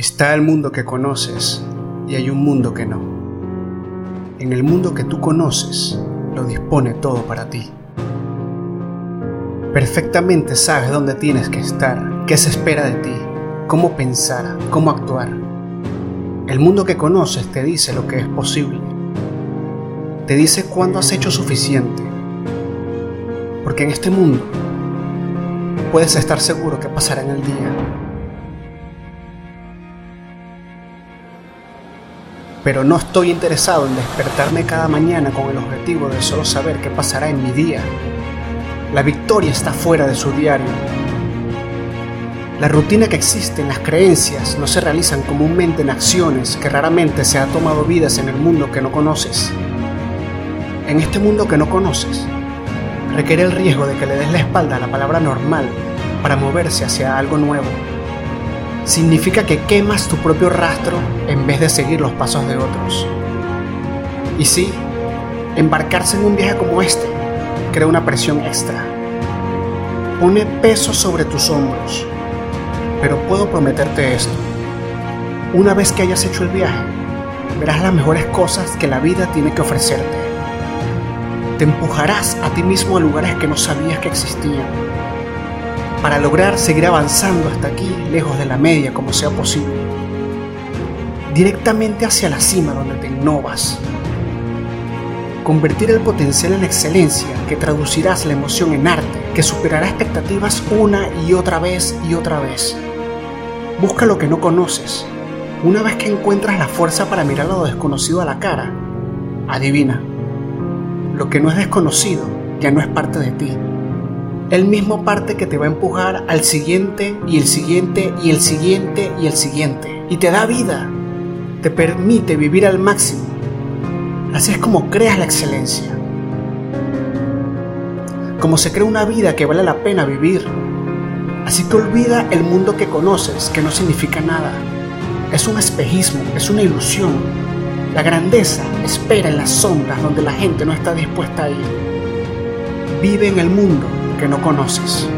Está el mundo que conoces y hay un mundo que no. En el mundo que tú conoces, lo dispone todo para ti. Perfectamente sabes dónde tienes que estar, qué se espera de ti, cómo pensar, cómo actuar. El mundo que conoces te dice lo que es posible. Te dice cuándo has hecho suficiente. Porque en este mundo puedes estar seguro que pasará en el día pero no estoy interesado en despertarme cada mañana con el objetivo de solo saber qué pasará en mi día. La victoria está fuera de su diario. La rutina que existe en las creencias no se realizan comúnmente en acciones que raramente se ha tomado vidas en el mundo que no conoces. En este mundo que no conoces, requiere el riesgo de que le des la espalda a la palabra normal para moverse hacia algo nuevo significa que quemas tu propio rastro en vez de seguir los pasos de otros. Y sí, embarcarse en un viaje como este crea una presión extra. Pone peso sobre tus hombros. Pero puedo prometerte esto. Una vez que hayas hecho el viaje, verás las mejores cosas que la vida tiene que ofrecerte. Te empujarás a ti mismo a lugares que no sabías que existían para lograr seguir avanzando hasta aquí, lejos de la media como sea posible. Directamente hacia la cima donde te innovas. Convertir el potencial en excelencia, que traducirás la emoción en arte, que superará expectativas una y otra vez y otra vez. Busca lo que no conoces. Una vez que encuentras la fuerza para mirar lo desconocido a la cara, adivina. Lo que no es desconocido ya no es parte de ti el mismo parte que te va a empujar al siguiente y el siguiente y el siguiente y el siguiente. Y te da vida, te permite vivir al máximo. Así es como creas la excelencia. Como se crea una vida que vale la pena vivir. Así te olvida el mundo que conoces, que no significa nada. Es un espejismo, es una ilusión. La grandeza espera en las sombras donde la gente no está dispuesta a ir. Vive en el mundo que no conoces.